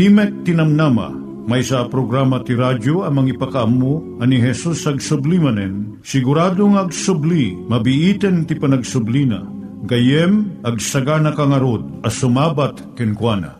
Timek Tinamnama, may sa programa ti radyo amang ipakaamu ani Jesus ag sublimanen, siguradong ag subli, mabiiten ti panagsublina, gayem ag sagana kangarod as sumabat kenkwana.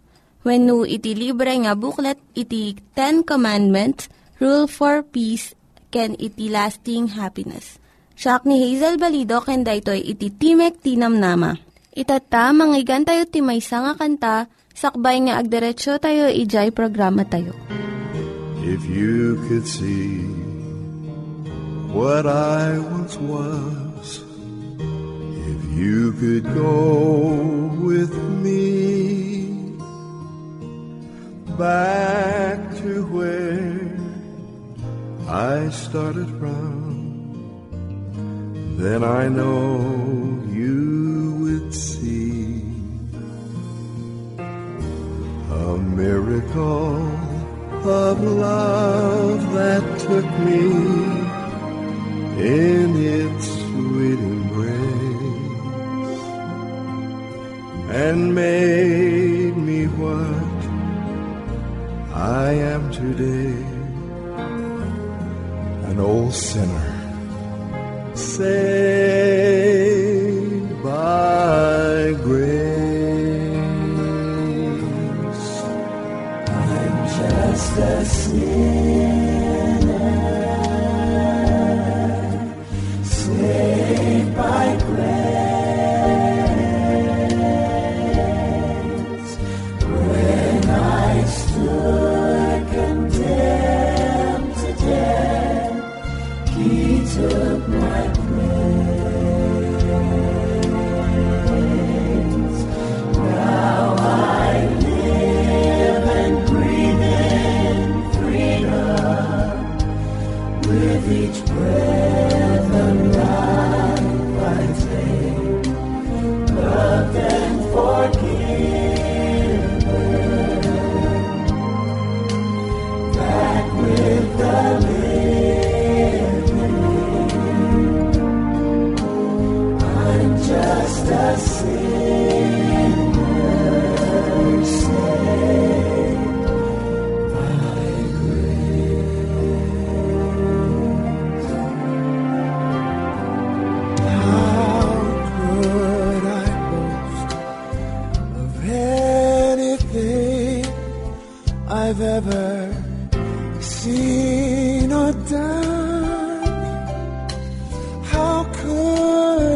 No iti libre nga booklet, iti Ten Commandments, Rule for Peace, can iti lasting happiness. Siya ni Hazel Balido, ken daytoy iti Timek Tinam Nama. Itata, manggigan tayo timaysa nga kanta, sakbay nga agderetsyo tayo, ijay programa tayo. If you could see what I once was, if you could go with me back to where I started from, then I know you would see a miracle of love that took me in its sweet embrace and made me what I am today an old sinner saved by grace. I'm just a sinner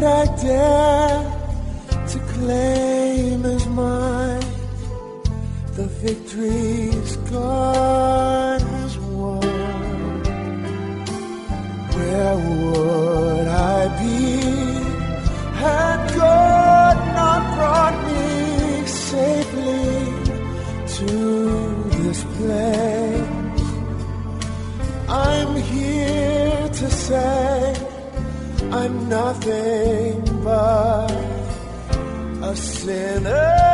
I dare to claim as mine. The victories God nothing but a sinner.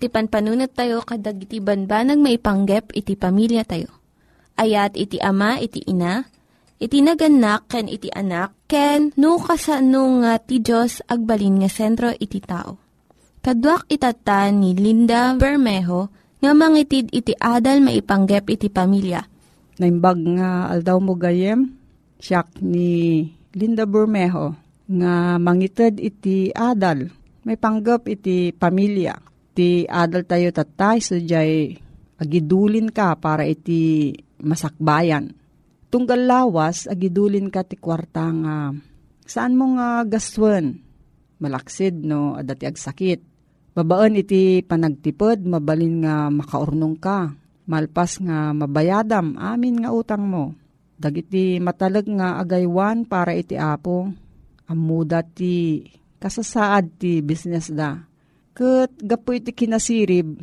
Tayo met, ti panpanunat tayo kadag iti banbanag maipanggep iti pamilya tayo. Ayat iti ama, iti ina, iti naganak, ken iti anak, ken no kasano nga ti Diyos agbalin nga sentro iti tao. Kaduak itata ni Linda Bermejo nga mangitid iti adal maipanggep iti pamilya. Naimbag nga aldaw mo gayem, siyak ni Linda Bermejo, nga mangited iti adal, may panggap iti pamilya. Ti adal tayo tatay, so jay agidulin ka para iti masakbayan. Tunggal lawas, agidulin ka ti kwarta nga saan mo nga gaswan? Malaksid no, adati agsakit. Babaan iti panagtipod, mabalin nga makaurnong ka. Malpas nga mabayadam, amin nga utang mo. Dagiti matalag nga agaywan para iti apo. Amuda ti kasasaad ti business da. Kat gapo iti kinasirib,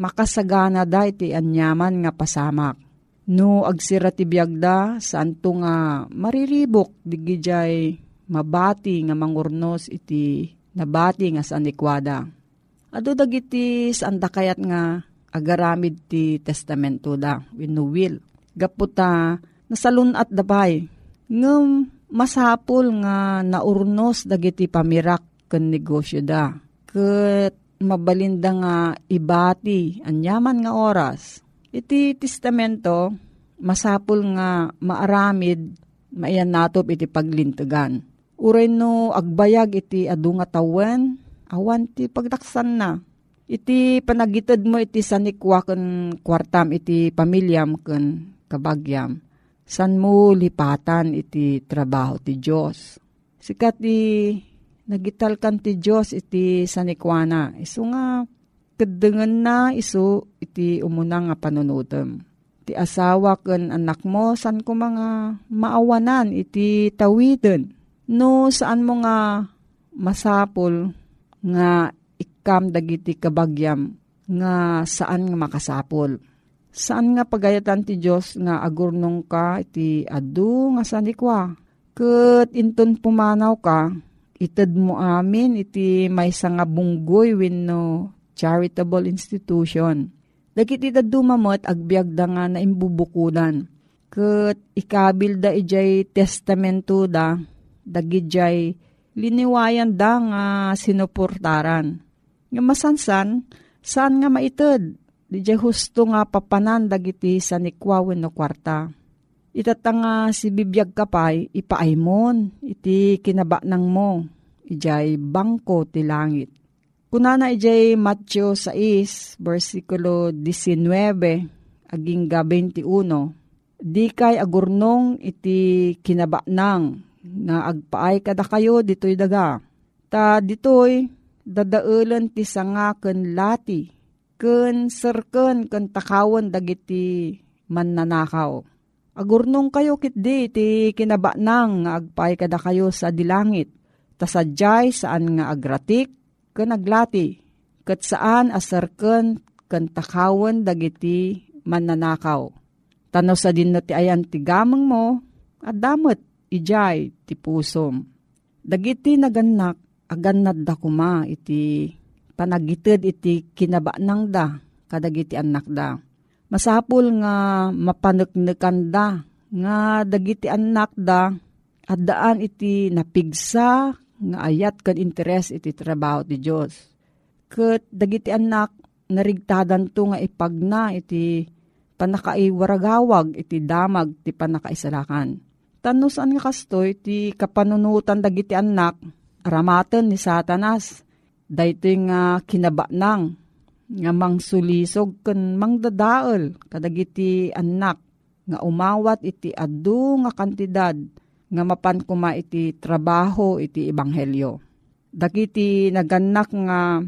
makasagana da iti anyaman nga pasamak. No agsira ti biyagda, saan to nga mariribok digijay mabati nga mangurnos iti nabati nga sa anikwada. Ado dagiti saan da kayat nga agaramid ti testamento da, wino will. Gaputa, nasalun at dabay. Ngam masapol nga naurnos dagiti pamirak ken negosyo da. Ket mabalinda nga ibati anyaman nga oras. Iti testamento, masapul nga maaramid, maiyan natop iti paglintagan. Uray no agbayag iti adu nga tawen, awan ti pagtaksan na. Iti panagitad mo iti sanikwa ken kwartam iti pamilyam ken kabagyam. San mo lipatan iti trabaho ti Diyos. Sikat ti nagital kan ti Diyos iti sanikwana. Iso nga kadangan na iso iti umuna nga panunutem. Ti asawa ken anak mo san ko mga maawanan iti tawiden. No saan mo nga masapol nga ikam dagiti kabagyam nga saan nga makasapol. Saan nga pagayatan ti Diyos nga agurnong ka iti adu nga sanikwa. Ket inton pumanaw ka, ited mo amin iti may nga bunggoy wenno charitable institution. Dagiti dadumamot agbyag da nga na imbubukudan. ket ikabil da ijay testamento da dagijay liniwayan da nga sinuportaran. Nga masansan, saan nga maited? Dijay husto nga papanan dagiti sa nikwawen no kwarta. Itatanga si bibiyag kapay, ipaaymon, iti kinabaknang mo, ijay bangko ti langit. Kunana ijay Matthew 6, versikulo 19, aging 21, di kay agurnong iti kinabaknang nga agpaay kada kayo ditoy daga. Ta ditoy dadaulan ti sanga ken lati ken serken ken takawan dagiti mannanakaw. Agurnong kayo kitdi ti kinabaknang nga agpaay kada kayo sa dilangit. Ta sadyay saan nga agratik ken aglati ket saan aserken ken takawan dagiti mannanakaw. Tanaw sa din ti ayan ti gamang mo at damot ijay ti pusom. Dagiti naganak aganad da kuma iti panagitid iti kinabanang da kadagiti anak da. Masapul nga mapaneknekan da nga dagiti anak da at iti napigsa nga ayat kan interes iti trabaho ti Diyos. Kat dagiti anak narigtadan to nga ipagna iti panakaiwaragawag iti damag ti panakaisalakan Tano saan nga kastoy, ti kapanunutan dagiti anak, aramaten ni satanas. Dahito nga kinabaknang, nga mangsulisog ken mangdadaol kadagiti anak nga umawat iti adu nga kantidad nga mapan kuma iti trabaho iti ebanghelyo. Dagiti naganak nga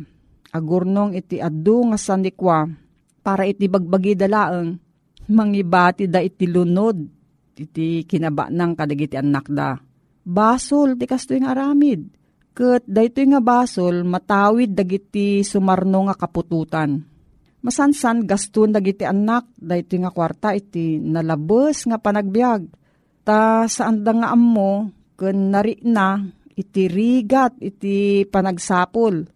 agurnong iti adu nga sanikwa para iti bagbagi dalaeng mangibati da iti lunod iti kinaba ng kadagiti anak da. Basol, ti kasto yung aramid. Kat dayto nga basol, matawid dagiti sumarno nga kapututan. Masansan gaston dagiti anak, dayto nga kwarta iti nalabos nga panagbiag. Ta saan da nga ammo, kun nari na, iti rigat, iti panagsapol.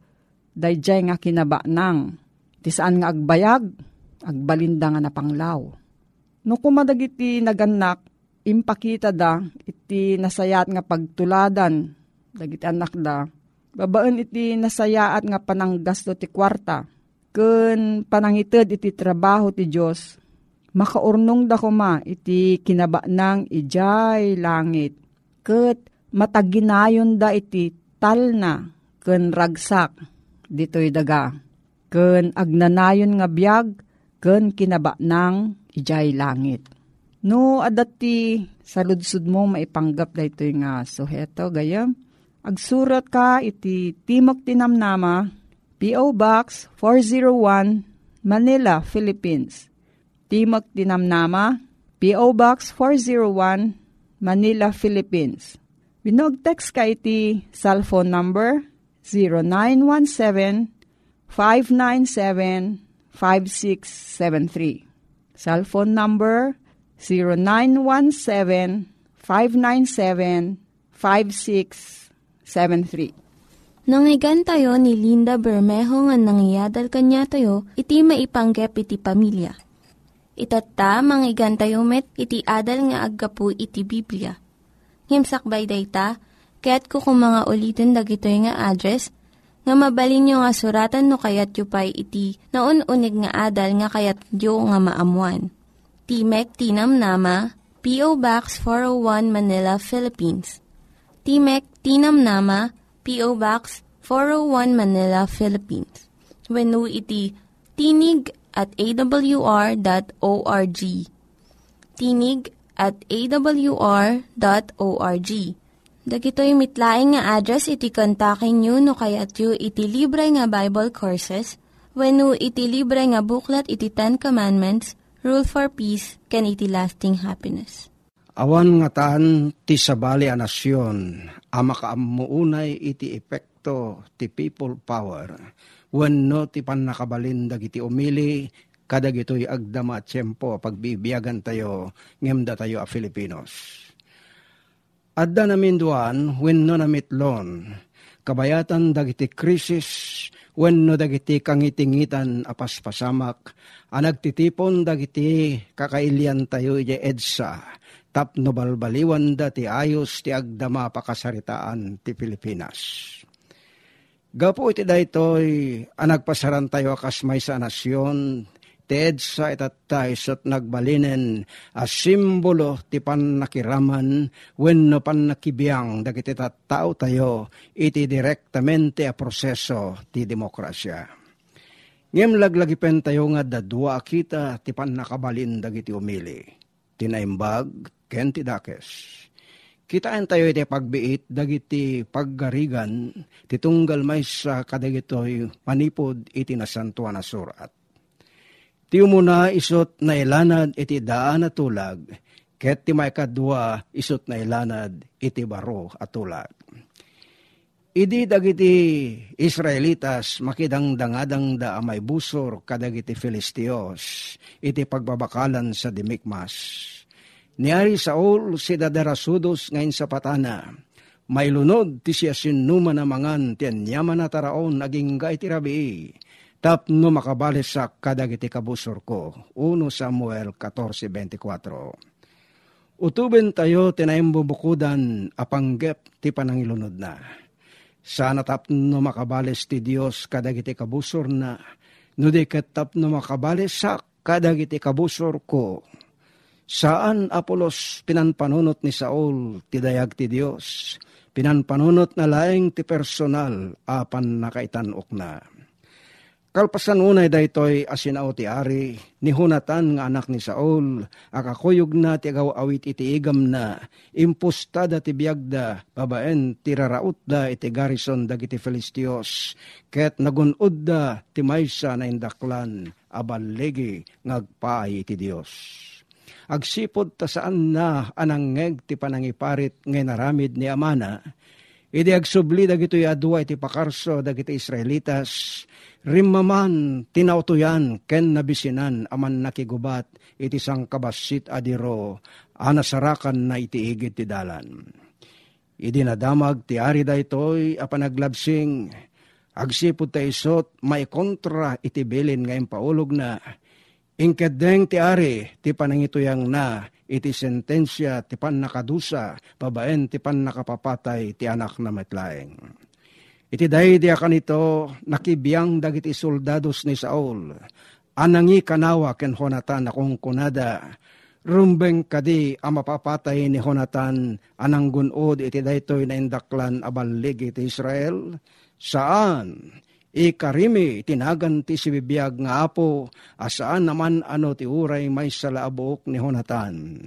Dayjay nga kinaba nang. Ti saan nga agbayag, agbalinda nga napanglaw. No kumadagiti naganak, impakita da, iti nasayat nga pagtuladan, dagiti anak da, babaan iti nasayaat nga pananggasto ti kwarta, ken panangited iti trabaho ti Diyos, makaurnong da kuma iti kinaba ng ijay langit, ket mataginayon da iti talna, ken ragsak, ditoy daga, ken agnanayon nga biyag, ken kinaba ng ijay langit. No, adati sa ludsud mo maipanggap da ito nga suheto gayam. Agsurat ka iti Timok Tinamnama, P.O. Box 401, Manila, Philippines. Timok Tinamnama, P.O. Box 401, Manila, Philippines. Binog text ka iti cellphone number 0917 597 5673. Cellphone number 0917-597-5673. Nangyigan tayo ni Linda Bermejo nga nangyadal kanya tayo, iti maipanggep iti pamilya. Itatta, manggigan tayo met, iti adal nga aggapu iti Biblia. Ngimsakbay day ta, kaya't kukumanga ulitin dagito nga address nga mabalin nyo nga suratan no kayat yu pa iti na unig nga adal nga kayat yu nga maamuan. Timek Tinam Nama, P.O. Box 401 Manila, Philippines. Timek Tinam Nama, P.O. Box 401 Manila, Philippines. When iti tinig at awr.org. Tinig at awr.org. Dagitoy mitlaing nga address iti kontakin nyo no kayat yu iti libre nga Bible Courses when iti libre nga buklat iti Ten Commandments Rule for peace, can iti lasting happiness. Awan nga taan ti sabali a nasyon, ama kaamuunay iti epekto ti people power, wenno ti panakabalin dagiti umili, kadag ito'y agdama at tiyempo pagbibiyagan tayo, ngemda tayo a Filipinos. Adda namin duan, wenno namitlon, kabayatan dagiti krisis, wenno dagiti kangitingitan apas pasamak, anagtitipon dagiti kakailian tayo iti EDSA, tapno balbaliwan da ti ayos ti agdama pakasaritaan ti Pilipinas. Gapo iti daytoy anagpasaran tayo akas may sa nasyon ted sa itatay sot nagbalinen a simbolo ti panakiraman wenno panakibiyang dagiti tattao tayo iti direktamente a proseso ti demokrasya. Ngem laglagipen tayo nga dadwa kita ti panakabalin dagiti umili. Tinaimbag ken ti dakes. Kitaan tayo iti pagbiit dagiti paggarigan titunggal may sa kadagitoy manipod iti nasantuan na surat Ti umuna isot na ilanad iti daan at tulag, ket ti may kadwa isot na ilanad iti baro at tulag. Idi dagiti Israelitas makidang dangadang da amay busor kadagiti Filistios iti pagbabakalan sa Dimikmas. Niari Saul si dadarasudos ngayon sa patana. May lunod ti siya sinuma na mangan ti anyaman na taraon naging gay ti rabii tapno makabales sa kadagiti kabusor ko. 1 Samuel 14.24 Utuben tayo tinayong bubukudan apanggep ti panangilunod na. Sana tapno makabales ti Dios kadagiti kabusor na, no di tapno makabales sa kadagiti kabusor ko. Saan Apolos pinanpanunot ni Saul ti dayag ti Dios, pinanpanunot na laing ti personal apan nakaitanok na Kalpasan unay daytoy asinaw ti ari, ni hunatan nga anak ni Saul, akakuyog na ti agaw awit iti igam na, impustada ti biyagda, babaen ti raraut da iti garrison dagiti Filistios, ket nagunod da ti maysa na indaklan, abalegi ngagpaay ti Dios. Agsipod ta saan na anangeg ti panangiparit ngay naramid ni Amana, Idi agsubli dagitoy adwa iti pakarso dagiti Israelitas, rimmaman tinautuyan ken nabisinan aman nakigubat iti sang kabasit adiro, anasarakan na iti igit ti dalan. Idi nadamag ti ari daytoy apanaglabsing, agsipod ta isot may kontra iti bilin nga paulog na, Ingkedeng ti ari, ti panangituyang na, iti sentensya, ti pan nakadusa, babaen ti pan nakapapatay, ti anak na metlaeng. Iti day di akan ito, nakibiyang dagiti soldados ni Saul, anangi kanawa ken Honatan akong kunada, rumbeng kadi ang mapapatay ni Honatan anang gunod iti daytoy na indaklan abalig iti Israel, saan? Ikarimi tinagan ti si bibiyag nga apo, asaan naman ano ti uray may salaabok ni Honatan.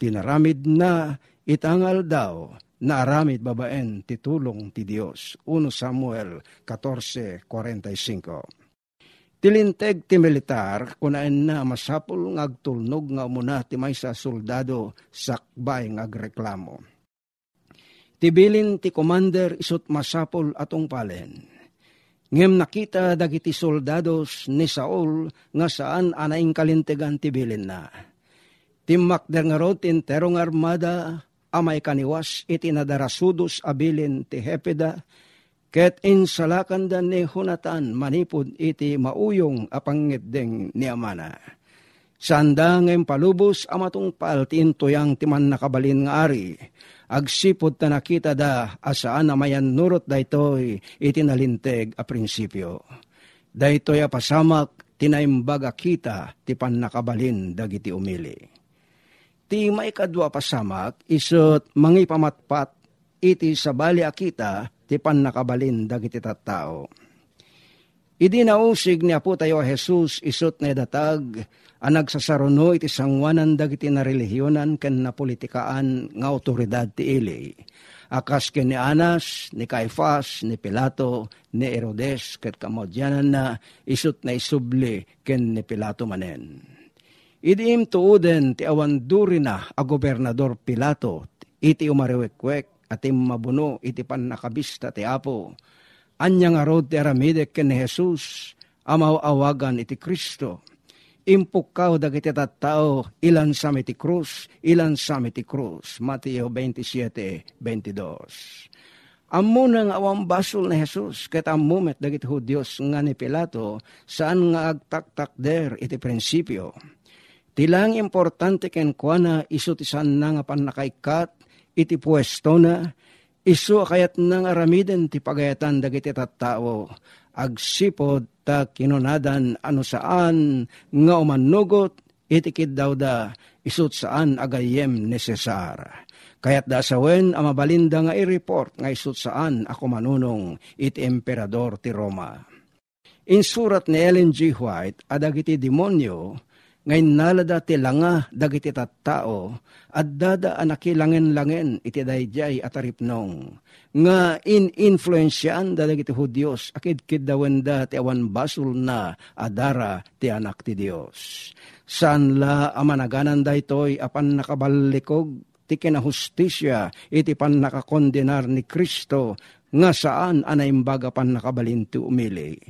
Tinaramid na itangal daw, na aramid babaen ti tulong ti Dios. 1 Samuel 14.45 Tilinteg ti militar, kunain na masapul ng agtulnog nga umuna ti may sa soldado sakbay ng agreklamo. Tibilin ti commander isot masapul atong palen Ngem nakita dagiti soldados ni Saul nga saan anaing kalintegan ti bilin na. Timmak der nga rod terong armada amay kaniwas iti nadarasudos abilin ti Hepeda ket insalakan da ni hunatan manipod iti mauyong apangiddeng ni Amana. Sanda ngayon palubos amatong paltin tuyang timan nakabalin nga ari agsipod ta nakita da asaan na mayan nurot daytoy itinalinteg a prinsipyo. Daytoy a pasamak tinaimbaga kita ti nakabalin dagiti umili. Ti maikadwa pasamak isot mangi pamatpat iti sabali akita ti nakabalin dagiti tattao. Idi nausig ni Apo tayo Jesus isot na datag ang nagsasaruno iti sangwanan dagiti na relihiyonan ken na politikaan nga otoridad ti ili. Akas ken ni Anas, ni Caifas, ni Pilato, ni Herodes, ket kamodyanan na isut na isubli ken ni Pilato manen. Idiim tuuden ti awan duri na a gobernador Pilato, iti umariwekwek at mabuno iti pan nakabista ti Apo. Anya nga rod ti aramidek ken ni Jesus, amaw awagan iti Kristo impukaw dagiti tattao ilan sa ti krus, ilan sa ti krus. Mateo 27:22. Ammo na nga awang basol na Jesus, ket ammumet dagiti Hudyos nga ni Pilato, saan nga agtaktak der iti prinsipyo. Tilang importante ken kuana iso ti saan na nga panakaikat, iti pwesto na, iso kayat nang aramiden ti pagayatan dagiti tattao, agsipod ta kinunadan ano saan nga umanugot itikid daw da isut saan agayem nesesar. Kaya't dasawen ang mabalinda nga i-report nga isut saan ako manunong it emperador ti Roma. In surat ni Ellen G. White, adagiti demonyo, ngayon nalada ti langa dagiti tattao, at dada anakilangen-langen iti dayjay at aripnong. Nga in-influensyan dagiti Hudyos, akid kidawenda ti awan basul na adara ti anak ti Dios. Saan la amanaganan daytoy apan nakabalikog ti kinahustisya iti pan nakakondenar ni Kristo nga saan anaimbaga pan nakabalinti umili.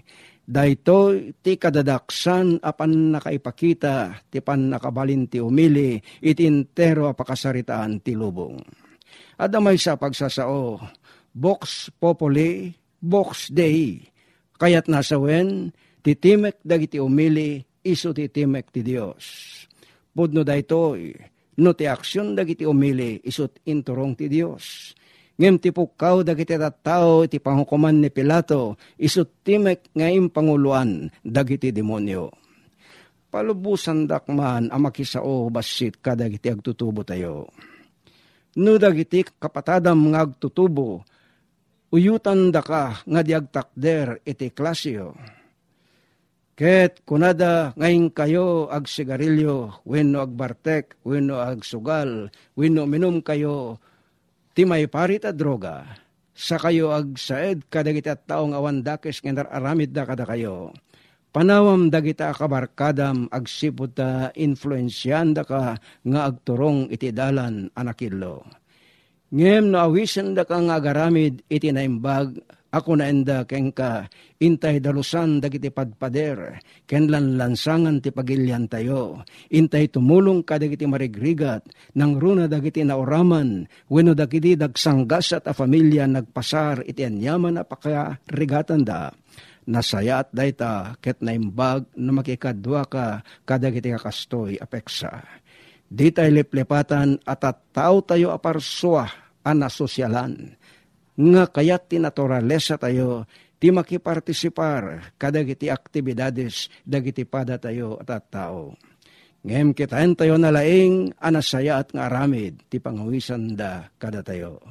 Dayto ti kadadaksan apan nakaipakita ti pan nakabalinti umili iti intero apakasaritaan ti lubong. Adamay sa pagsasao, Vox Populi, Vox Dei, kayat nasawen, titimek dagiti umili, iso titimek ti Dios. Pudno daytoy, no ti aksyon dagiti umili, isot inturong ti Dios ngem ti pukaw dagiti tattao iti panghukuman ni Pilato isut timek ngayon panguluan dagiti demonyo. Palubusan dakman ang makisao basit kadagiti agtutubo tayo. No dagiti kapatadam nga agtutubo, uyutan da ka nga diagtakder iti klasyo. Ket kunada ngayon kayo ag sigarilyo, wenno ag bartek, wenno ag sugal, wenno minum kayo ti may parita droga, sa kayo ag saed kadagiti at taong awan dakes nga aramid da kada kayo. Panawam dagita kabarkadam agsipod ta influensyan da ka nga agturong iti dalan anakillo. Ngem no awisan da ka nga agaramid iti naimbag ako na enda ken ka intay dalusan dagiti padpader ken lan lansangan ti pagilyan tayo. Intay tumulong ka dagiti marigrigat nang runa dagiti naoraman wenno dagiti dagsanggas at a familia nagpasar iti anyaman a pakarigatan da nasayat dayta ket naimbag na makikadwa ka kadagiti kakastoy apeksa. Di tayo liplepatan at at tao tayo aparswa ana sosyalan nga kayat ti naturalesa tayo ti makipartisipar kadagiti aktibidades dagiti pada tayo at at tao. Ngem kitaen tayo nalaing anasaya at nga aramid ti pangawisan da kada tayo.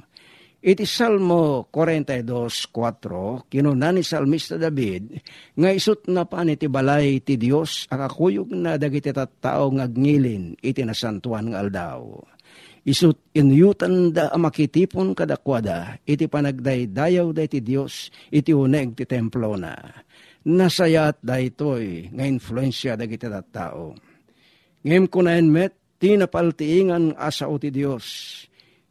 Iti Salmo 42.4, kinuna ni Salmista David, nga isut na pa ni ti balay ti Dios akakuyog na dagiti tattao nga ngilin iti nasantuan nga aldaw isut inyutan da makitipon kadakwada, iti panagdaydayaw da iti Diyos, iti uneg ti templo na. Nasayat da ito'y nga influensya da iti tao. Ngem ko na met, tinapaltiingan asa o ti Diyos,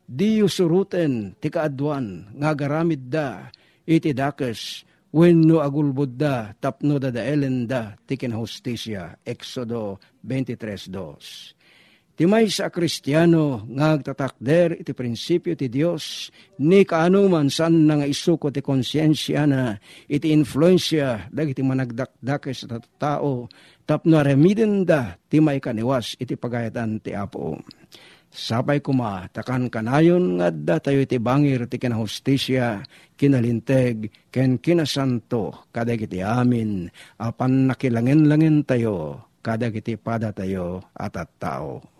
di suruten ti kaadwan, nga garamid da, iti dakes, wenno agulbod da, tapno da da elen da, ti kinahustisya, Exodo 23.2. Ti may sa kristyano nga agtatakder iti prinsipyo ti Dios ni kaanuman san nga isuko ti konsyensya na iti influensya dagiti managdakdake sa tao tapno remiden da ti may kaniwas iti pagayatan ti Apo. Sabay kuma, takan kanayon nga da tayo iti bangir ti kinahustisya, kinalinteg, ken kinasanto, kadagiti amin, apan nakilangin-langin tayo, kadagiti pada tayo at at tao.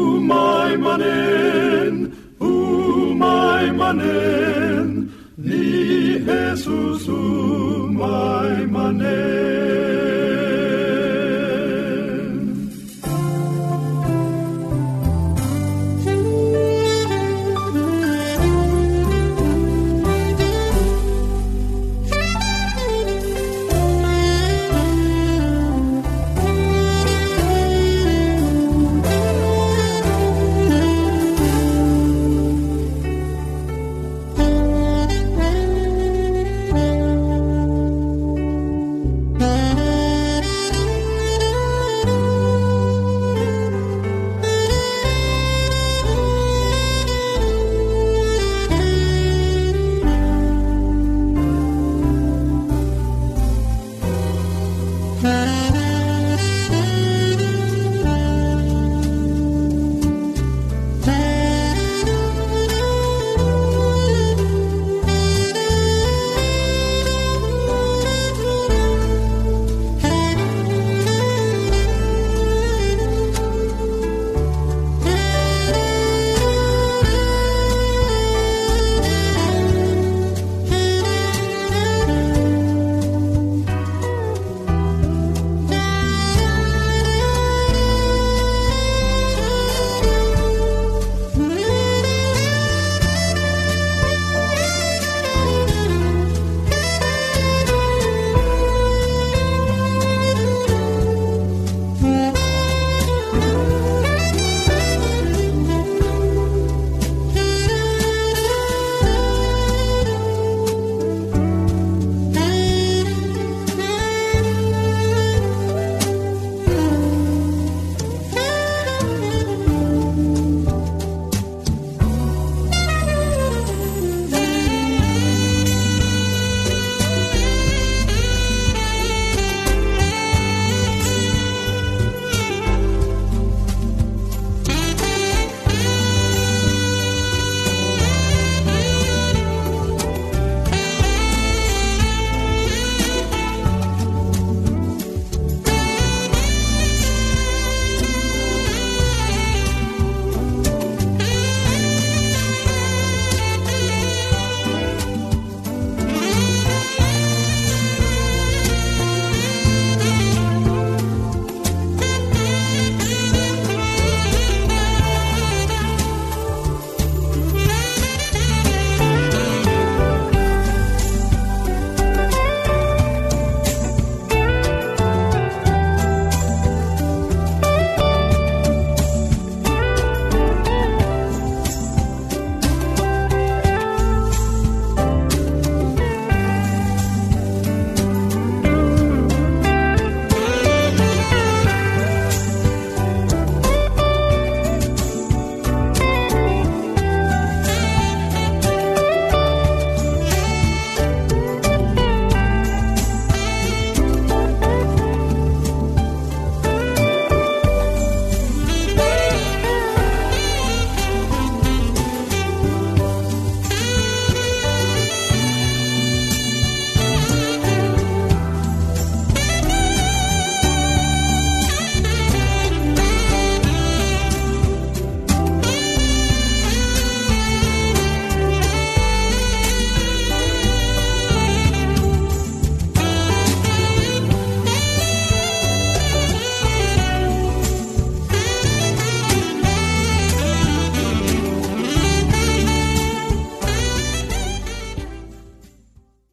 umaymanen, umaymanen, ni Jesus o my umaymanen.